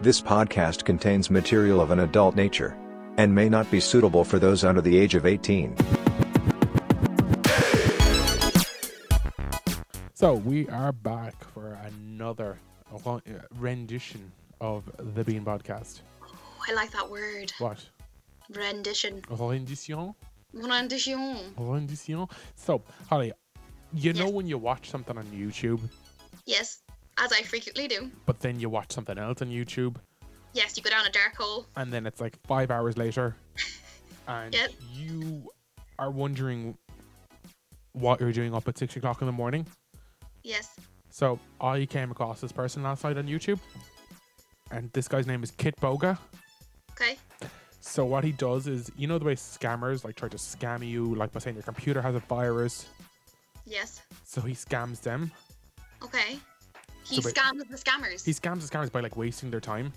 This podcast contains material of an adult nature and may not be suitable for those under the age of 18. So we are back for another uh, rendition of the Bean Podcast. Oh, I like that word. What? Rendition. Rendition? Rendition. Rendition. So, Holly, you know when you watch something on YouTube, Yes, as I frequently do. but then you watch something else on YouTube, Yes, you go down a dark hole. and then it's like five hours later, and Yep. you are wondering what you're doing up at six o'clock in the morning. Yes. So I came across this person last night on YouTube, and this guy's name is Kitboga. Okay. So what he does is, you know the way scammers like try to scam you, like by saying your computer has a virus. Yes. So he scams them. Okay. He So wait- scams the scammers. He scams the scammers by like wasting their time.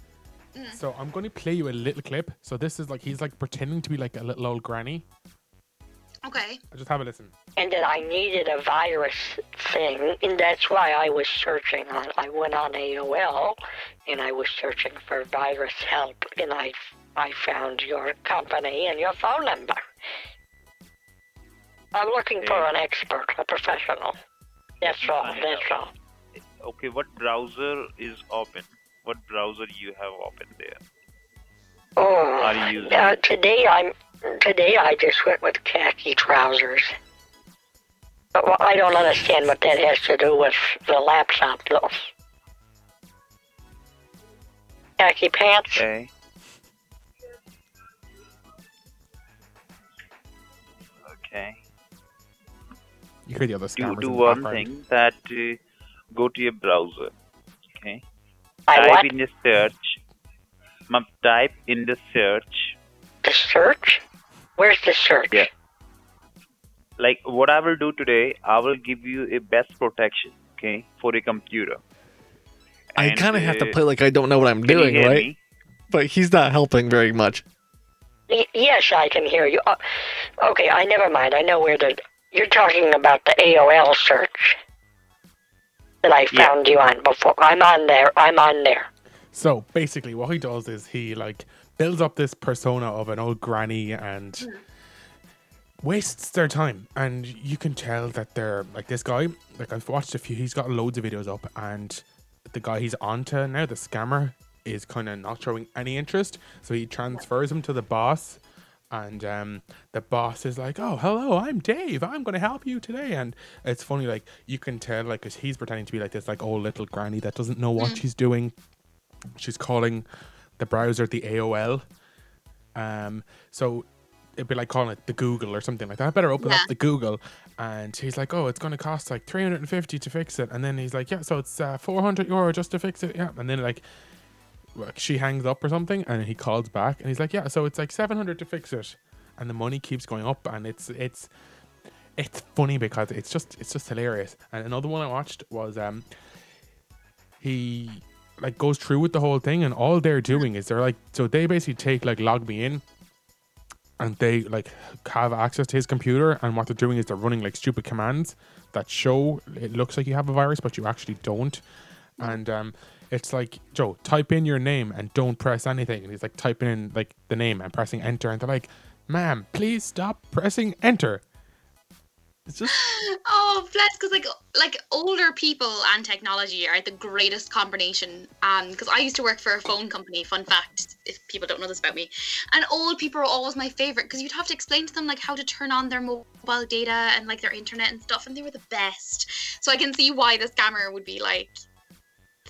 Mm. So I'm going to play you a little clip. So this is like he's like pretending to be like a little old granny. Okay. I'll just have a listen. and that I needed a virus thing, and that's why I was searching on. I went on AOL, and I was searching for virus help, and I I found your company and your phone number. I'm looking for an expert, a professional. That's all. That's all. Okay, what browser is open? What browser you have open there? Oh, Are you using- uh, today I'm today I just went with khaki trousers. But well, I don't understand what that has to do with the laptop, though. Khaki pants. Okay. Okay. You hear the other Do scammers do one background. thing that uh, go to your browser. Okay. I type what? in the search. Ma'am, type in the search. The search? Where's the search? Yeah. Like what I will do today, I will give you a best protection. Okay, for a computer. I And, kind of have to uh, play like I don't know what I'm doing, right? me? But he's not helping very much. Y- yes, I can hear you. Uh, okay, I never mind. I know where the. You're talking about the AOL search that I Yeah. found you on before. I'm on there. I'm on there. So basically, what he does is he like builds up this persona of an old granny and hmm. wastes their time. And you can tell that they're like this guy. Like I've watched a few. He's got loads of videos up, and the guy he's onto now, the scammer, is kind of not showing any interest. So he transfers him to the boss. And um, the boss is like, "Oh, hello, I'm Dave. I'm going to help you today." And it's funny, like you can tell, like, 'cause he's pretending to be like this, like old little granny that doesn't know what she's doing she's calling the browser the AOL. Um, so it'd be like calling it the Google or something like that. I better open Yeah. up the Google. And he's like, oh, it's going to cost like 350 to fix it. And then he's like, yeah, so it's uh, 400 euro just to fix it. Yeah. And then like, like she hangs up or something and he calls back and he's like, yeah, so it's like 700 to fix it. And the money keeps going up and it's, it's, it's funny because it's just, it's just hilarious. And another one I watched was, um, he like goes through with the whole thing and all they're doing is they're like so they basically take like log me in and they like have access to his computer and what they're doing is they're running like stupid commands that show it looks like you have a virus but you actually don't and um it's like joe type in your name and don't press anything and he's like typing in like the name and pressing enter and they're like ma'am please stop pressing enter it's just Oh, bless, because like like older people and technology are the greatest combination. Um, because I used to work for a phone company. Fun fact, if people don't know this about me, and old people are always my favorite because you'd have to explain to them like how to turn on their mobile data and like their internet and stuff, and they were the best. So I can see why the scammer would be like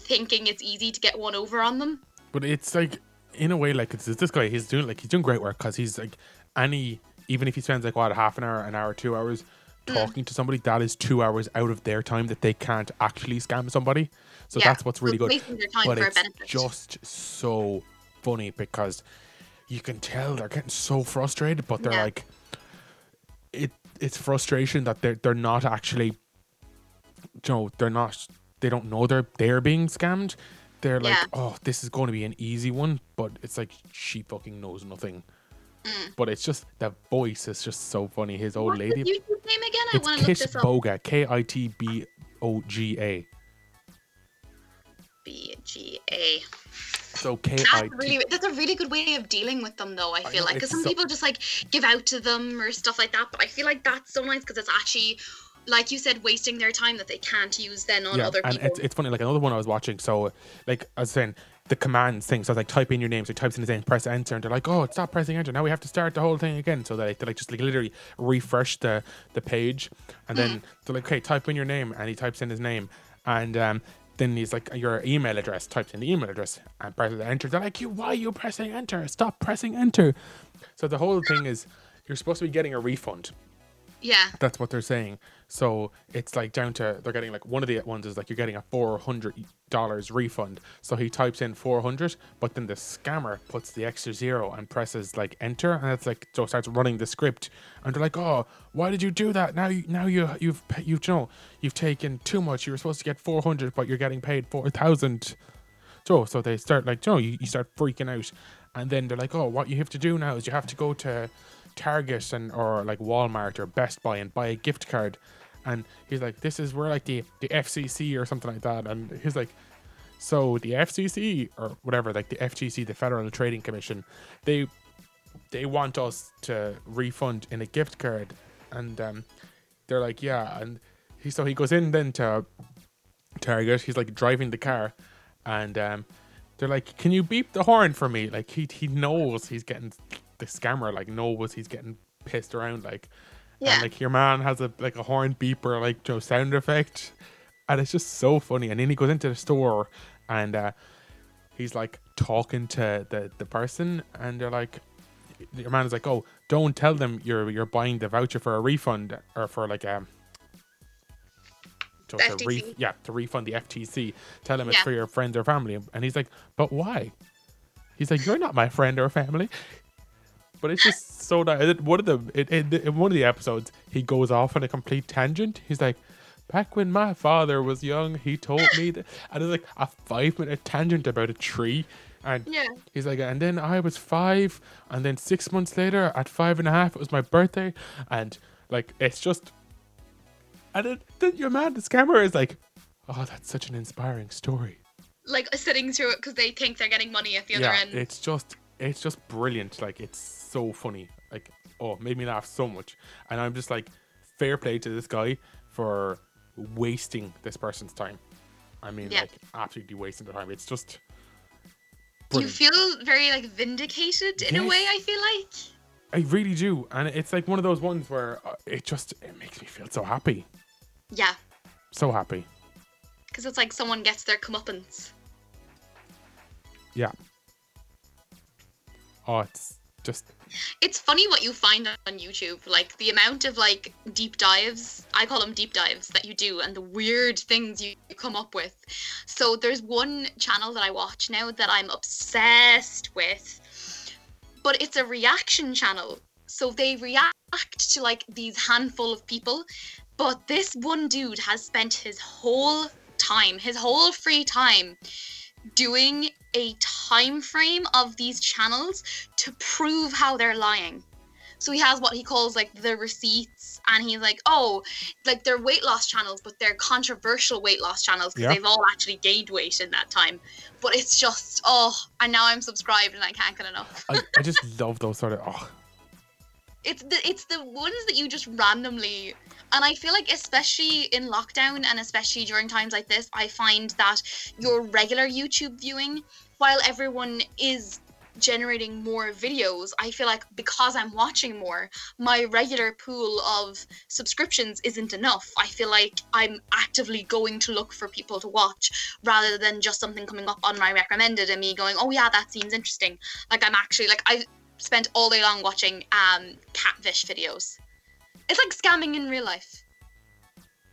thinking it's easy to get one over on them. But it's like, in a way, like it's, this guy. He's doing like he's doing great work because he's like any even if he spends like what half an hour, an hour, two hours Mm. talking to somebody, that is two hours out of their time that they can't actually scam somebody. So Yeah, that's what's really so good. wasting their time But it's just so funny because you can tell they're getting so frustrated, but they're Yeah. like, it. It's frustration that they're they're not actually, you know, they're not. They don't know they're they're being scammed. They're like, Yeah. oh, this is going to be an easy one, but it's like she fucking knows nothing. Mm. But it's just the voice is just so funny. His old What's lady. YouTube name again? I It's want to look this up. Boga. K I T B O G A. B G A. So K That's really that's a really good way of dealing with them though. I I feel know, like because some so- people just like give out to them or stuff like that. But I feel like that's so nice because it's actually, like you said, wasting their time that they can't use then on Yeah, other and people. it's, it's funny. Like another one I was watching. So, like I was saying, the commands thing. So I was like, type in your name. So he types in his name, press enter, and they're like, oh, stop pressing enter. Now we have to start the whole thing again. So they, they like just like literally refresh the the page, and then they're like, okay, type in your name, and he types in his name, and um, then he's like, your email address, types in the email address, and presses enter. They're like, you, why are you pressing enter? Stop pressing enter. So the whole thing is, you're supposed to be getting a refund. yeah, That's what they're saying. So it's like down to they're getting like one of the ones is like you're getting a four hundred dollars refund. So he types in four hundred, but then the scammer puts the extra zero and presses like enter, and it's like so it starts running the script, and they're like, oh, why did you do that? Now you now you you've you've you know you've taken too much. You were supposed to get four hundred, but you're getting paid four thousand. So so they start like you know you, you start freaking out, and then they're like, oh, what you have to do now is you have to go to Target and or like Walmart or Best Buy and buy a gift card, and he's like, this is where like the the FCC or something like that, and he's like. So the FCC or whatever, like the FTC, the Federal Trading Commission, they they want us to refund in a gift card, and um, they're like, yeah, and he so he goes in then to Target. He's like driving the car, and um, they're like, "Can you beep the horn for me?" Like he he knows he's getting the scammer like knows he's getting pissed around like, Yeah. and like your man has a like a horn beeper like you know, sound effect, and it's just so funny. And then he goes into the store, and uh, he's like talking to the the person, and they're like, your man is like, "Oh, don't tell them you're you're buying the voucher for a refund or for like um." The to re- yeah, to refund the FTC. Tell them it's for your friends or family. And he's like, but why? He's like, you're not my friend or family. But it's just so that one of the in, in, in one of the episodes, he goes off on a complete tangent. He's like, back when my father was young, he told me that, and it's like a five minute tangent about a tree. And Yeah. he's like, and then I was five, and then six months later, at five and a half, it was my birthday, and like it's just, and then, then your man, the scammer, is like, oh, that's such an inspiring story. like sitting through it because they think they're getting money at the other yeah, end. it's just, it's just brilliant. Like it's so funny. Like oh, made me laugh so much, and I'm just like, fair play to this guy for wasting this person's time. I mean, Yeah. like absolutely wasting the time. It's just. Do you feel very like vindicated in a way? I feel like. I really do, and it's like one of those ones where uh, it just it makes me feel so happy, Yeah, so happy. because it's like someone gets their comeuppance. Yeah. Oh, it's just It's funny what you find on YouTube, like the amount of like deep dives. I call them deep dives that you do, and the weird things you you come up with. So there's one channel that I watch now that I'm obsessed with, but it's a reaction channel. So they react to like these handful of people, but this one dude has spent his whole time, his whole free time, doing a time frame of these channels to prove how they're lying. So he has what he calls like the receipts, and he's like, oh, like they're weight loss channels, but they're controversial weight loss channels because Yeah. they've all actually gained weight in that time. But it's just, oh, and now I'm subscribed and I can't get enough. I, I just love those sort of oh It's the it's the ones that you just randomly and I feel like especially in lockdown and especially during times like this, I find that your regular YouTube viewing, while everyone is generating more videos, I feel like because I'm watching more, my regular pool of subscriptions isn't enough. I feel like I'm actively going to look for people to watch rather than just something coming up on my recommended and me going, "Oh yeah, that seems interesting." Like I'm actually like I spent all day long watching um catfish videos. It's like scamming in real life.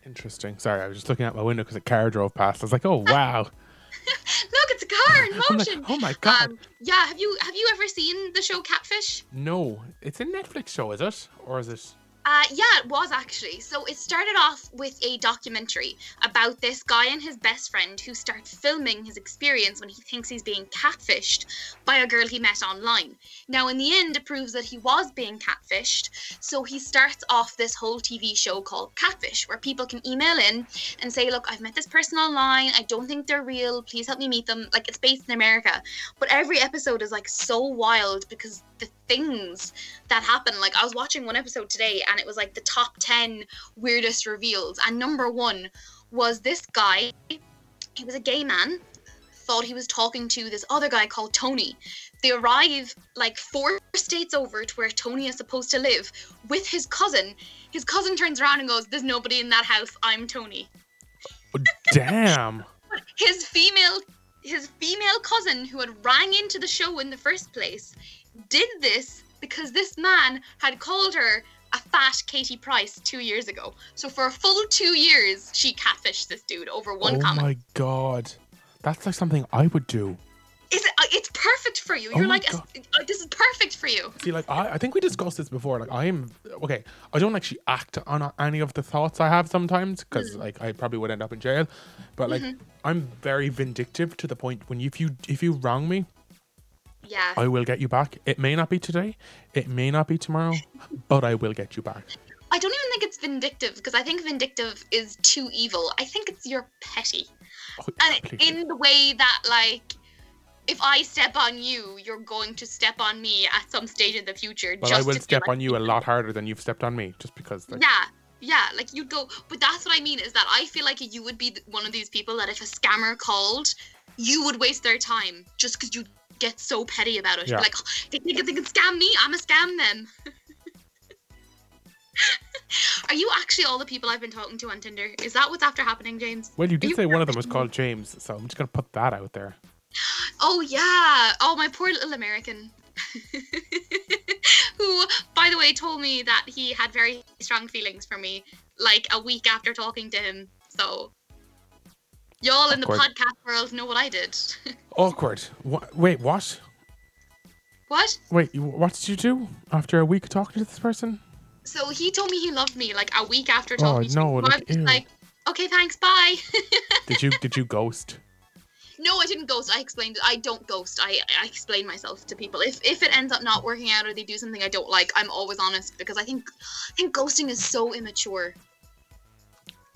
interesting. Sorry, I was just looking out my window because a car drove past. I was like, oh wow. Look, it's a car in like, motion. oh my god. Um, yeah, have you have you ever seen the show Catfish? no, it's a Netflix show, is it? Or is it? Uh, yeah, it was actually. So it started off with a documentary about this guy and his best friend who start filming his experience when he thinks he's being catfished by a girl he met online. Now, in the end, it proves that he was being catfished. So he starts off this whole TV show called Catfish, where people can email in and say, Look, I've met this person online. I don't think they're real. Please help me meet them. Like, it's based in America. But every episode is like so wild because the things that happen. Like I was watching one episode today and it was like the top 10 weirdest reveals and number 1 was this guy. He was a gay man. Thought he was talking to this other guy called Tony. They arrive like four states over to where Tony is supposed to live with his cousin. His cousin turns around and goes, There's nobody in that house. I'm Tony. Oh, damn. His female his female cousin who had rang into the show in the first place did this because this man had called her a fat Katie Price two years ago. So for a full two years, she catfished this dude over one oh comment. Oh my god. That's like something I would do. Is it? uh, It's perfect for you. Oh You're my like, a- uh, this is perfect for you. See, like I, I think we discussed this before. Like I am okay. I don't actually act on any of the thoughts I have sometimes because like I probably would end up in jail. But like I'm very vindictive to the point when if you if you wrong me, Yeah. I will get you back. It may not be today, it may not be tomorrow, but I will get you back. I don't even think it's vindictive because I think vindictive is too evil. I think it's you're petty. Oh, And completely. in the way that, like, if I step on you, you're going to step on me at some stage in the future. Well, I will step like on you a lot harder than you've stepped on me, just because. Like, Yeah, yeah, like you'd go, but that's what I mean is that I feel like you would be one of these people that if a scammer called, you would waste their time just because you get so petty about it. Yeah. like, "Oh, they think they can scam me, I'm a scam them. Are you actually all the people I've been talking to on Tinder? Is that what's after happening, James? Well, you did you say one of them was called James, so I'm just gonna put that out there. Oh yeah. Oh my poor little American. Who, by the way, told me that he had very strong feelings for me like a week after talking to him. So y'all in the Awkward. podcast world know what I did. Awkward. What? Wait, what? what? Wait, you- what did you do after a week of talking to this person? So he told me he loved me like a week after Oh, talking to no, me. So like, I'm just ew. like, okay, thanks, bye. Did you did you ghost? no, I didn't ghost. I explained it. I don't ghost. I, I explain myself to people. If if it ends up not working out or they do something I don't like, I'm always honest because I think I think ghosting is so immature.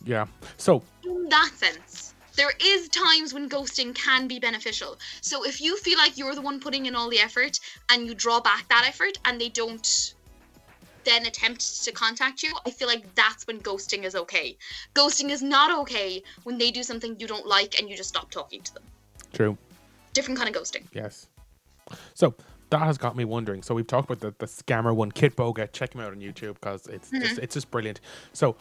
Yeah. So in that sense, there is times when ghosting can be beneficial. So if you feel like you're the one putting in all the effort and you draw back that effort and they don't then attempt to contact you, I feel like that's when ghosting is okay. Ghosting is not okay when they do something you don't like and you just stop talking to them. true. Different kind of ghosting. Yes. So that has got me wondering. So we've talked about the, the scammer one, Kitboga. Check him out on YouTube because it's mm-hmm. just it's just brilliant. So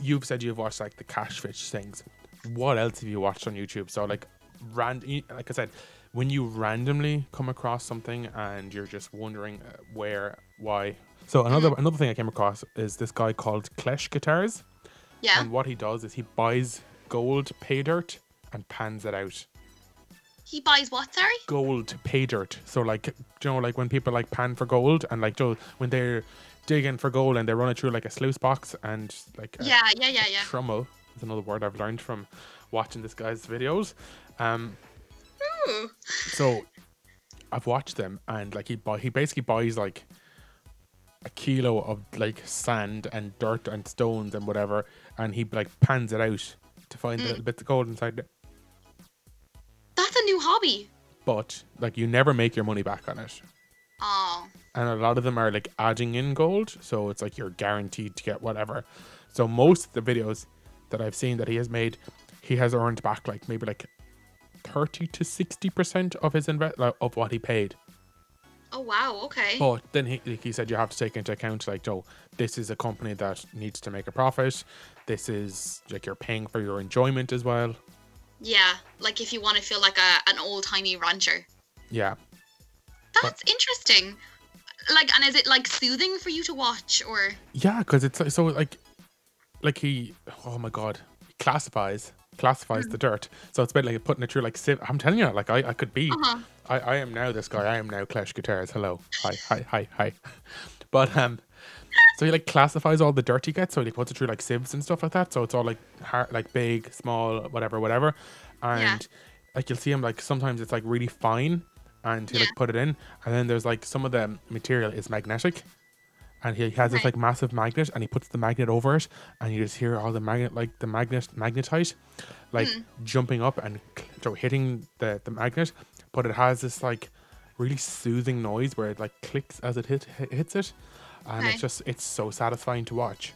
you've said you've watched like the Catfish things. What else have you watched on YouTube? So like random, like I said, when you randomly come across something and you're just wondering uh, where, why. So another another thing I came across is this guy called Klesh Guitars, Yeah. and what he does is he buys gold pay dirt and pans it out He buys what, sorry? gold pay dirt. So like do you know like when people like pan for gold and like when they're digging for gold and they run it through like a sluice box and like a Yeah, yeah, yeah, yeah. trommel is another word I've learned from watching this guy's videos. Um Ooh. so I've watched them and like he buy he basically buys like a kilo of like sand and dirt and stones and whatever and he like pans it out to find the little bits of gold inside it. That's a new hobby. But like you never make your money back on it. Oh. and a lot of them are like adding in gold so it's like you're guaranteed to get whatever so most of the videos that i've seen that he has made he has earned back like maybe like 30 to 60 percent of his invest like, of what he paid Oh wow, okay. but then he, like he said you have to take into account like oh this is a company that needs to make a profit this is like you're paying for your enjoyment as well Yeah, like if you want to feel like a an old timey rancher. yeah That's interesting. Like, and is it like soothing for you to watch, or Yeah, because it's so like like he oh my god he classifies classifies the dirt so it's a bit like putting it through like civ- I'm telling you like I, I could be Uh-huh. I, I am now this guy I am now Clash Guitars hello hi hi hi hi but um so he like classifies all the dirt he gets. So he puts it through like sieves and stuff like that. So it's all like hard, like big, small, whatever, whatever. And Yeah. like you'll see him like sometimes it's like really fine, and he Yeah. like put it in, and then there's like some of the material is magnetic. And he has this like massive magnet, and he puts the magnet over it, and you just hear all the magnet, like the magnet, magnetite, like Hmm. jumping up and so hitting the the magnet. But it has this like really soothing noise where it like clicks as it hit, hit hits it, and Okay. it's just it's so satisfying to watch.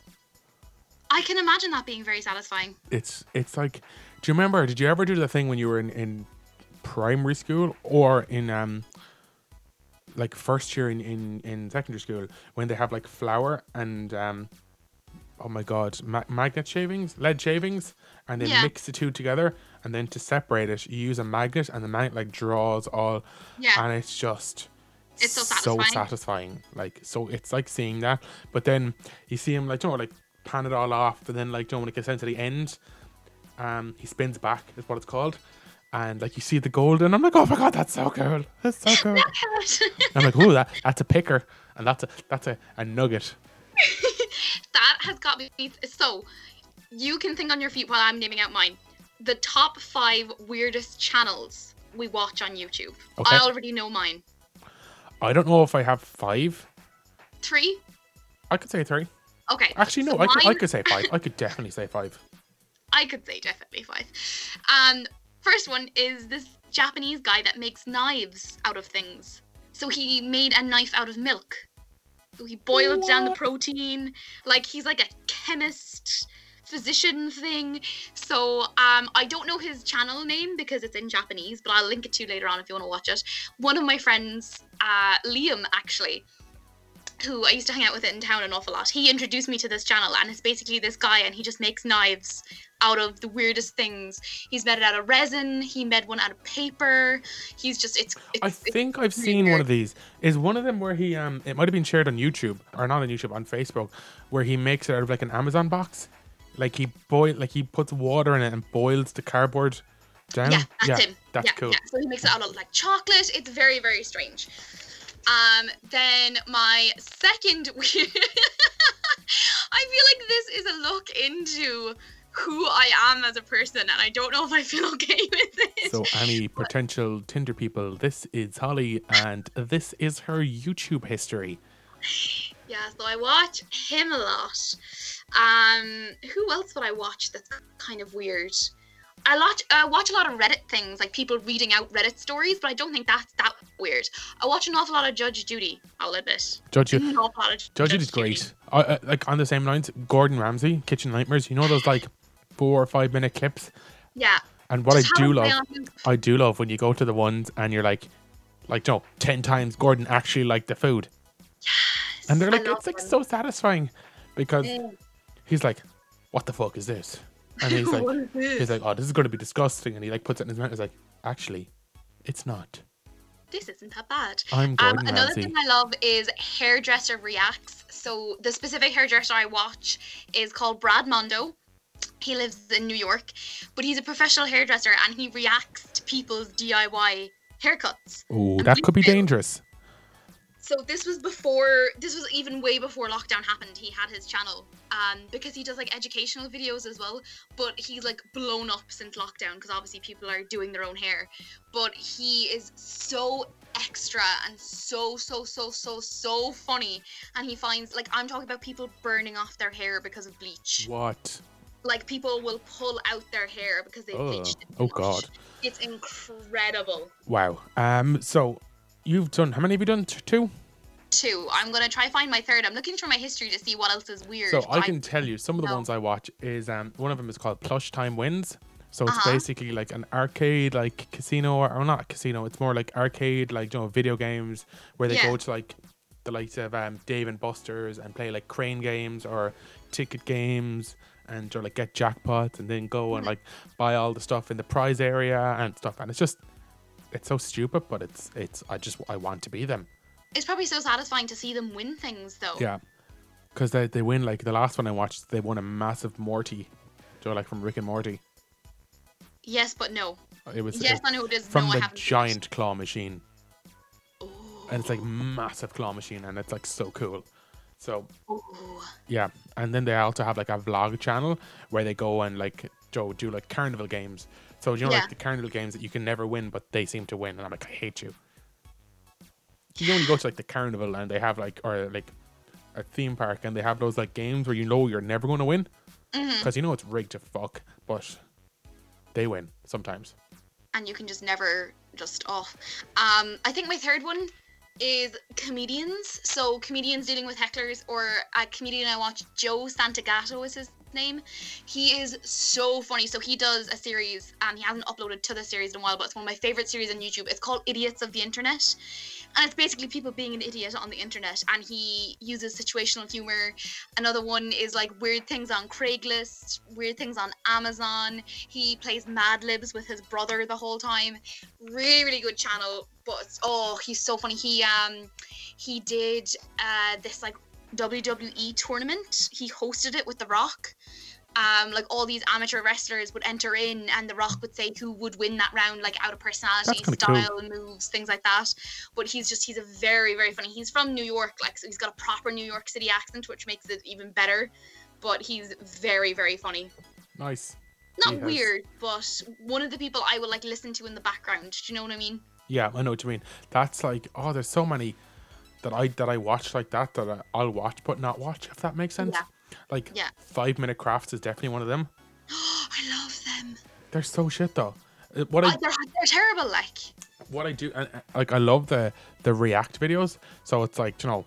I can imagine that being very satisfying. It's it's like, do you remember? Did you ever do the thing when you were in in primary school or in um like first year in in in secondary school when they have like flour and um oh my god ma- magnet shavings lead shavings and they Yeah. mix the two together and then to separate it you use a magnet and the magnet like draws all Yeah. and it's just It's so so satisfying. satisfying like so it's like seeing that but then you see him like you know like pan it all off and then like you know when it gets down to the end um he spins back is what it's called and like you see the gold and I'm like oh my god that's so cool that's so cool I'm like oh that that's a picker and that's a that's a, a nugget that has got me. So, you can think on your feet while I'm naming out mine. The top five weirdest channels we watch on YouTube. Okay. I already know mine. I don't know if I have five Three. I could say three Okay. actually no so I, could, I could say five I could definitely say five I could say definitely five. Um, first one is this Japanese guy that makes knives out of things. So he made a knife out of milk. So he boiled down the protein. Like he's like a chemist, physician thing. So um, I don't know his channel name because it's in Japanese, but I'll link it to you later on if you want to watch it. One of my friends, uh, Liam, actually, who I used to hang out with in town an awful lot. He introduced me to this channel, and it's basically this guy, and he just makes knives out of the weirdest things. He's made it out of resin. He made one out of paper. He's just it's. it's I it's think I've really seen one of these. Is one of them where he um it might have been shared on YouTube or not on YouTube on Facebook, where he makes it out of like an Amazon box, like he boil like he puts water in it and boils the cardboard down. Yeah, that's him. That's yeah, cool. Yeah. So he makes it out of like chocolate. It's very, very strange. Um, then my second weird I feel like this is a look into who I am as a person, and I don't know if I feel okay with it. So any potential Tinder people, this is Holly, and this is her YouTube history. Yeah, so I watch him a lot. Um, who else would I watch that's kind of weird? I watch I watch a lot of Reddit things, like people reading out Reddit stories, but I don't think that's that weird. I watch an awful lot of Judge Judy. I'll admit. Judge you. An awful lot of Judge Judy's Judy. great. I, like on the same lines, Gordon Ramsay, Kitchen Nightmares. You know those like four or five minute clips. Yeah. And what Just I do love, play on him. I do love when you go to the ones and you're like, like no, ten times Gordon actually liked the food, Yes. and they're like, it's like them. so satisfying, because Mm. he's like, what the fuck is this? And he's like, What is this? he's like, oh, this is going to be disgusting, and he like puts it in his mouth. He's like, actually, it's not. this isn't that bad. I'm Um, Gordon another Ramsay. thing I love is hairdresser reacts. So the specific hairdresser I watch is called Brad Mondo. He lives in New York, but he's a professional hairdresser and he reacts to people's DIY haircuts. Oh, that could be dangerous. So this was before, this was even way before lockdown happened. He had his channel, um, because he does like educational videos as well. But he's like blown up since lockdown because obviously people are doing their own hair. But he is so extra and so so so so so funny, and he finds like I'm talking about people burning off their hair because of bleach. What? Like people will pull out their hair because they Oh, bleached. it oh. God. It's incredible. Wow. Um. So, you've done how many have you done? Two. Two. I'm gonna try find my third. I'm looking through my history to see what else is weird. So I can tell you some of the No. ones I watch is um one of them is called Plush Time Wins. So it's Uh-huh. basically like an arcade like casino or, or not a casino. It's more like arcade like you know video games where they Yeah. go to like the likes of um, Dave and Buster's and play like crane games or ticket games and or like get jackpots and then go and Mm-hmm. like buy all the stuff in the prize area and stuff. And it's just it's so stupid, but it's it's I just I want to be them. It's probably so satisfying to see them win things, though. Yeah, because they they win like the last one I watched. They won a massive Morty, so like from Rick and Morty. Yes, but no. It was Yes, I know it is. from no, the giant claw machine, Ooh. and it's like massive claw machine, and it's like so cool. So Ooh. yeah, and then they also have like a vlog channel where they go and like Joe do like carnival games. So you know Yeah. like the carnival games that you can never win, but they seem to win, and I'm like, I hate you. You only go to like the carnival and they have like or like a theme park and they have those like games where you know you're never going to win because you know it's rigged to fuck, but they win sometimes. and you can just never just off. Um, I think my third one is comedians. So comedians dealing with hecklers, or a comedian I watch, Joe Santagato is his name. He is so funny. So he does a series, and he hasn't uploaded to the series in a while, but it's one of my favorite series on YouTube. It's called Idiots of the Internet, and it's basically people being an idiot on the internet. And he uses situational humor. Another one is like weird things on Craigslist, weird things on Amazon. He plays Mad Libs with his brother the whole time. Really, really good channel. But oh, he's so funny. He um he did uh this like WWE tournament. He hosted it with The Rock. Um, like all these amateur wrestlers would enter in, and The Rock would say who would win that round, like out of personality, kinda cool. style, moves, things like that. But he's just he's a very very funny. He's from New York, like so he's got a proper New York City accent, which makes it even better. But he's very very funny Nice. not He has- weird, but one of the people I would like listen to in the background. Do you know what I mean? Yeah, I know what you mean. That's like oh, there's so many that I that I watch like that that I, I'll watch but not watch if that makes sense. Yeah. Like Yeah. five minute crafts is definitely one of them. I love them. They're so shit though. Uh, What I Oh, they're, they're terrible. Like, what I do, and, uh, like I love the the React videos. So it's like you know,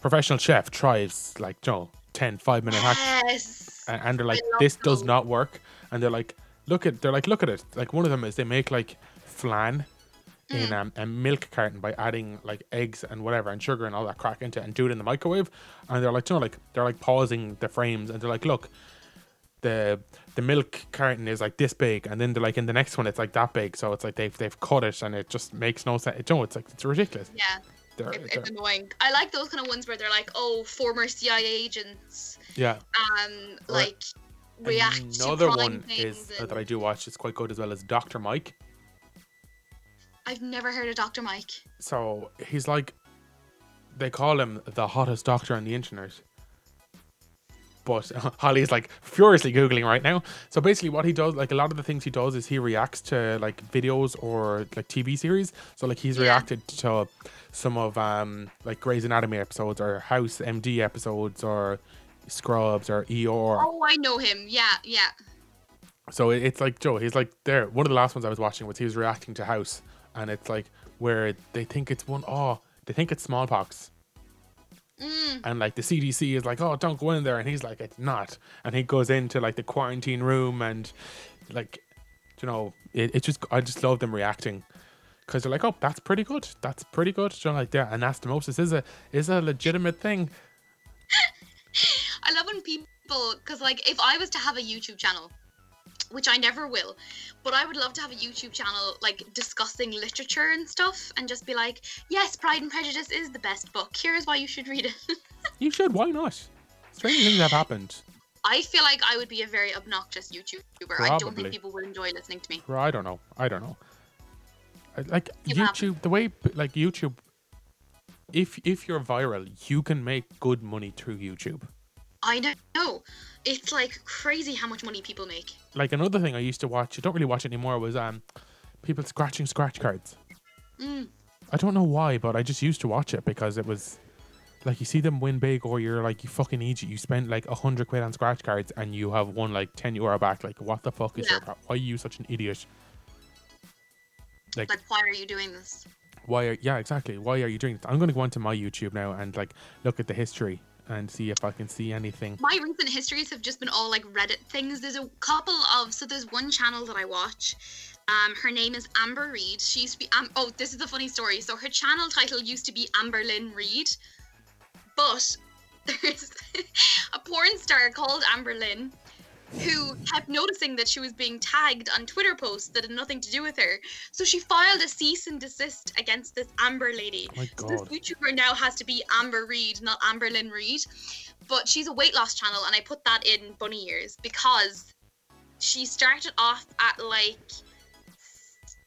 professional chef tries like you know 10 five minute hacks, yes. and, and they're like, this does not work, and they're like, look at, they're like, look at it. Like one of them is they make like flan. In um, a milk carton by adding like eggs and whatever and sugar and all that crack into it and do it in the microwave, and they're like, you know, like they're like pausing the frames and they're like, look. The the milk carton is like this big, and then they're like in the next one it's like that big. So it's like they've they've cut it, and it just makes no sense. You know, it's like it's ridiculous. Yeah, They're, it, they're- it's annoying. I like those kind of ones where they're like, oh, former CIA agents, yeah. um, like react Another to one is uh, that I do watch. It's quite good as well as Doctor Mike. I've never heard of Dr. Mike. So he's like, they call him the hottest doctor on the internet. But Holly is like furiously googling right now. So basically, what he does, like a lot of the things he does, is he reacts to like videos or like TV series. So like he's Yeah. reacted to some of um like Grey's Anatomy episodes or House MD episodes or Scrubs or ER. Oh, I know him. Yeah, yeah. So it's like Joe. He's like there. One of the last ones I was watching was he was reacting to House, and it's like where they think it's one. Oh, they think it's smallpox, Mm, and like the CDC is like, oh, don't go in there, and he's like, it's not, and he goes into like the quarantine room, and like, you know, it, it just I just love them reacting. Because they're like, oh, that's pretty good. That's pretty good. You know, like, yeah, anastomosis is a is a legitimate thing. I love when people, because like if I was to have a YouTube channel, which I never will, but I would love to have a YouTube channel like discussing literature and stuff, and just be like, yes, Pride and Prejudice is the best book. Here's why you should read it. You should. Why not? Strange things have happened. I feel like I would be a very obnoxious YouTuber. Probably. I don't think people would enjoy listening to me. I don't know. I don't know. I- Like have- YouTube, the way like YouTube, if if you're viral, you can make good money through YouTube. I know. It's like crazy how much money people make. Like another thing I used to watch, I don't really watch anymore, was um people scratching scratch cards. Mm. I don't know why, but I just used to watch it because it was like you see them win big, or you're like you fucking idiot. You spent like a hundred quid on scratch cards and you have won like ten euro back. Like what the fuck is Yeah. your pro- Why are you such an idiot? Like Like, why are you doing this? why are yeah exactly why are you doing this i'm going to go onto my youtube now and like look at the history and see if i can see anything My recent histories have just been all like Reddit things. There's a couple of so there's one channel that I watch. Um, her name is Amber Reid. She used to be Am- oh, this is a funny story. So her channel title used to be Amber Lynn Reid, but there's a porn star called Amber Lynn who kept noticing that she was being tagged on Twitter posts that had nothing to do with her. So she filed a cease and desist against this Amber lady. oh my So this YouTuber now has to be Amber Reid, not Amber Lynn Reid. But she's a weight loss channel, and I put that in bunny ears because she started off at like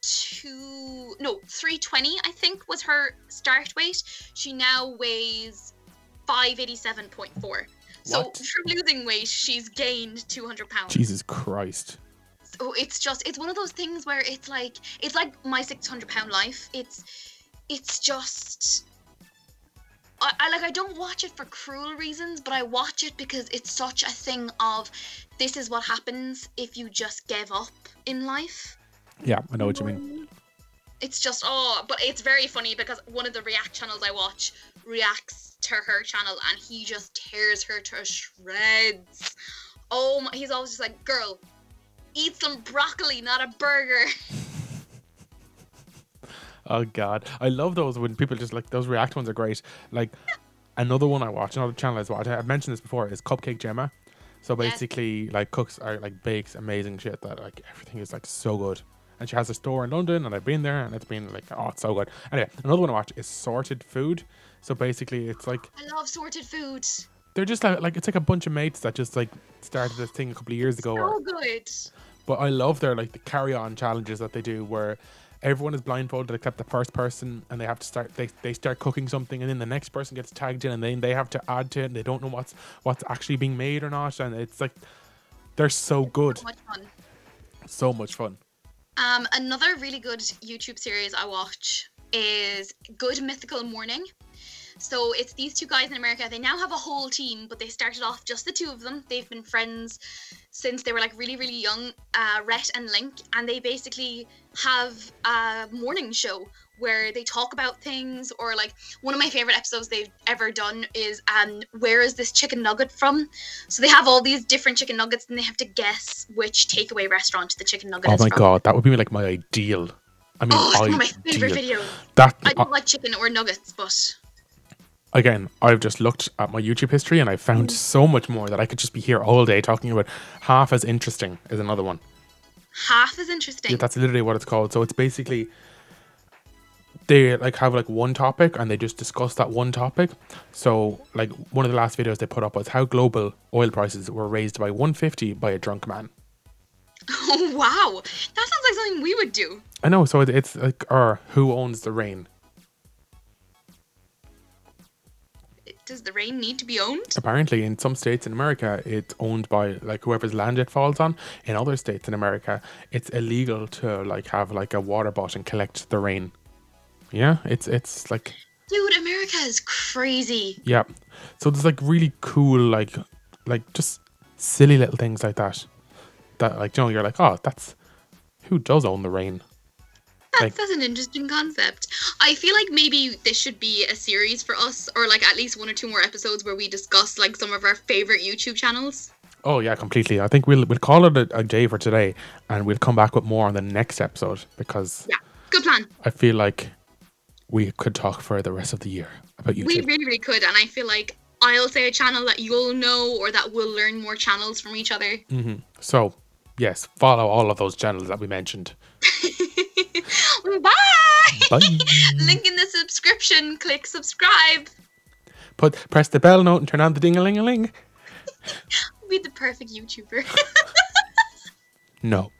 two, no, 320, I think was her start weight. She now weighs 587.4. So What? from losing weight, she's gained 200 pounds. Jesus Christ. So it's just it's one of those things where it's like it's like my 600 pound life. It's it's just I, I like I don't watch it for cruel reasons, but I watch it because it's such a thing of this is what happens if you just give up in life. Yeah, I know what you mean. It's just oh, but it's very funny because one of the react channels I watch reacts to her channel and he just tears her to shreds. Oh my, he's always just like, girl, eat some broccoli, not a burger. Oh god, I love those when people just like those react ones are great. Like another one I watch, another channel I watch. I've mentioned this before. Is Cupcake Gemma. So Yes. basically, like cooks are like bakes amazing shit that like everything is like so good. And she has a store in London, and I've been there, and it's been like oh, it's so good. Anyway, another one I watch is Sorted Food. So basically, it's like I love sorted food. they're just like, like it's like a bunch of mates that just like started this thing a couple of years ago. So good. But I love their like the carry on challenges that they do where everyone is blindfolded except the first person and they have to start they, they start cooking something and then the next person gets tagged in and then they have to add to it and they don't know what's what's actually being made or not and it's like they're so good. So much fun. So much fun. Um, another really good YouTube series I watch is Good Mythical Morning. So it's these two guys in America. They now have a whole team, but they started off just the two of them. They've been friends since they were like really, really young, uh, Rhett and Link, and they basically have a morning show where they talk about things or like one of my favorite episodes they've ever done is um where is this chicken nugget from so they have all these different chicken nuggets and they have to guess which takeaway restaurant the chicken nugget Oh my from god, that would be like my ideal. I mean, Oh, it's one of my favorite ideal. videos. That I don't like chicken or nuggets, but again, I've just looked at my YouTube history and I found mm. so much more that I could just be here all day talking about. Half as interesting is another one. half as interesting. Yeah, that's literally what it's called. So it's basically they like have like one topic and they just discuss that one topic. So like one of the last videos they put up was how global oil prices were raised by 150 by a drunk man. oh wow, that sounds like something we would do. I know. So it's like or who owns the rain? Does the rain need to be owned? Apparently, in some states in America, it's owned by like whoever's land it falls on. In other states in America, it's illegal to like have like a water bot and collect the rain. Yeah, it's it's like Dude, America is crazy. Yeah. So there's like really cool, like, like just silly little things like that. That like, you know, you're like, oh, that's who does own the rain. That's, that's an interesting concept. I feel like maybe this should be a series for us, or like at least one or two more episodes where we discuss like some of our favorite YouTube channels. Oh yeah, completely. I think we'll we'll call it a, a day for today, and we'll come back with more on the next episode because Yeah, good plan. I feel like we could talk for the rest of the year about YouTube. We really, really could, and I feel like I'll say a channel that you'll know, or that we'll learn more channels from each other. hmm So yes, follow all of those channels that we mentioned. Bye. Bye. Link in the subscription. Click subscribe. Put press the bell note and turn on the ding a ling a ling. Be the perfect YouTuber. No.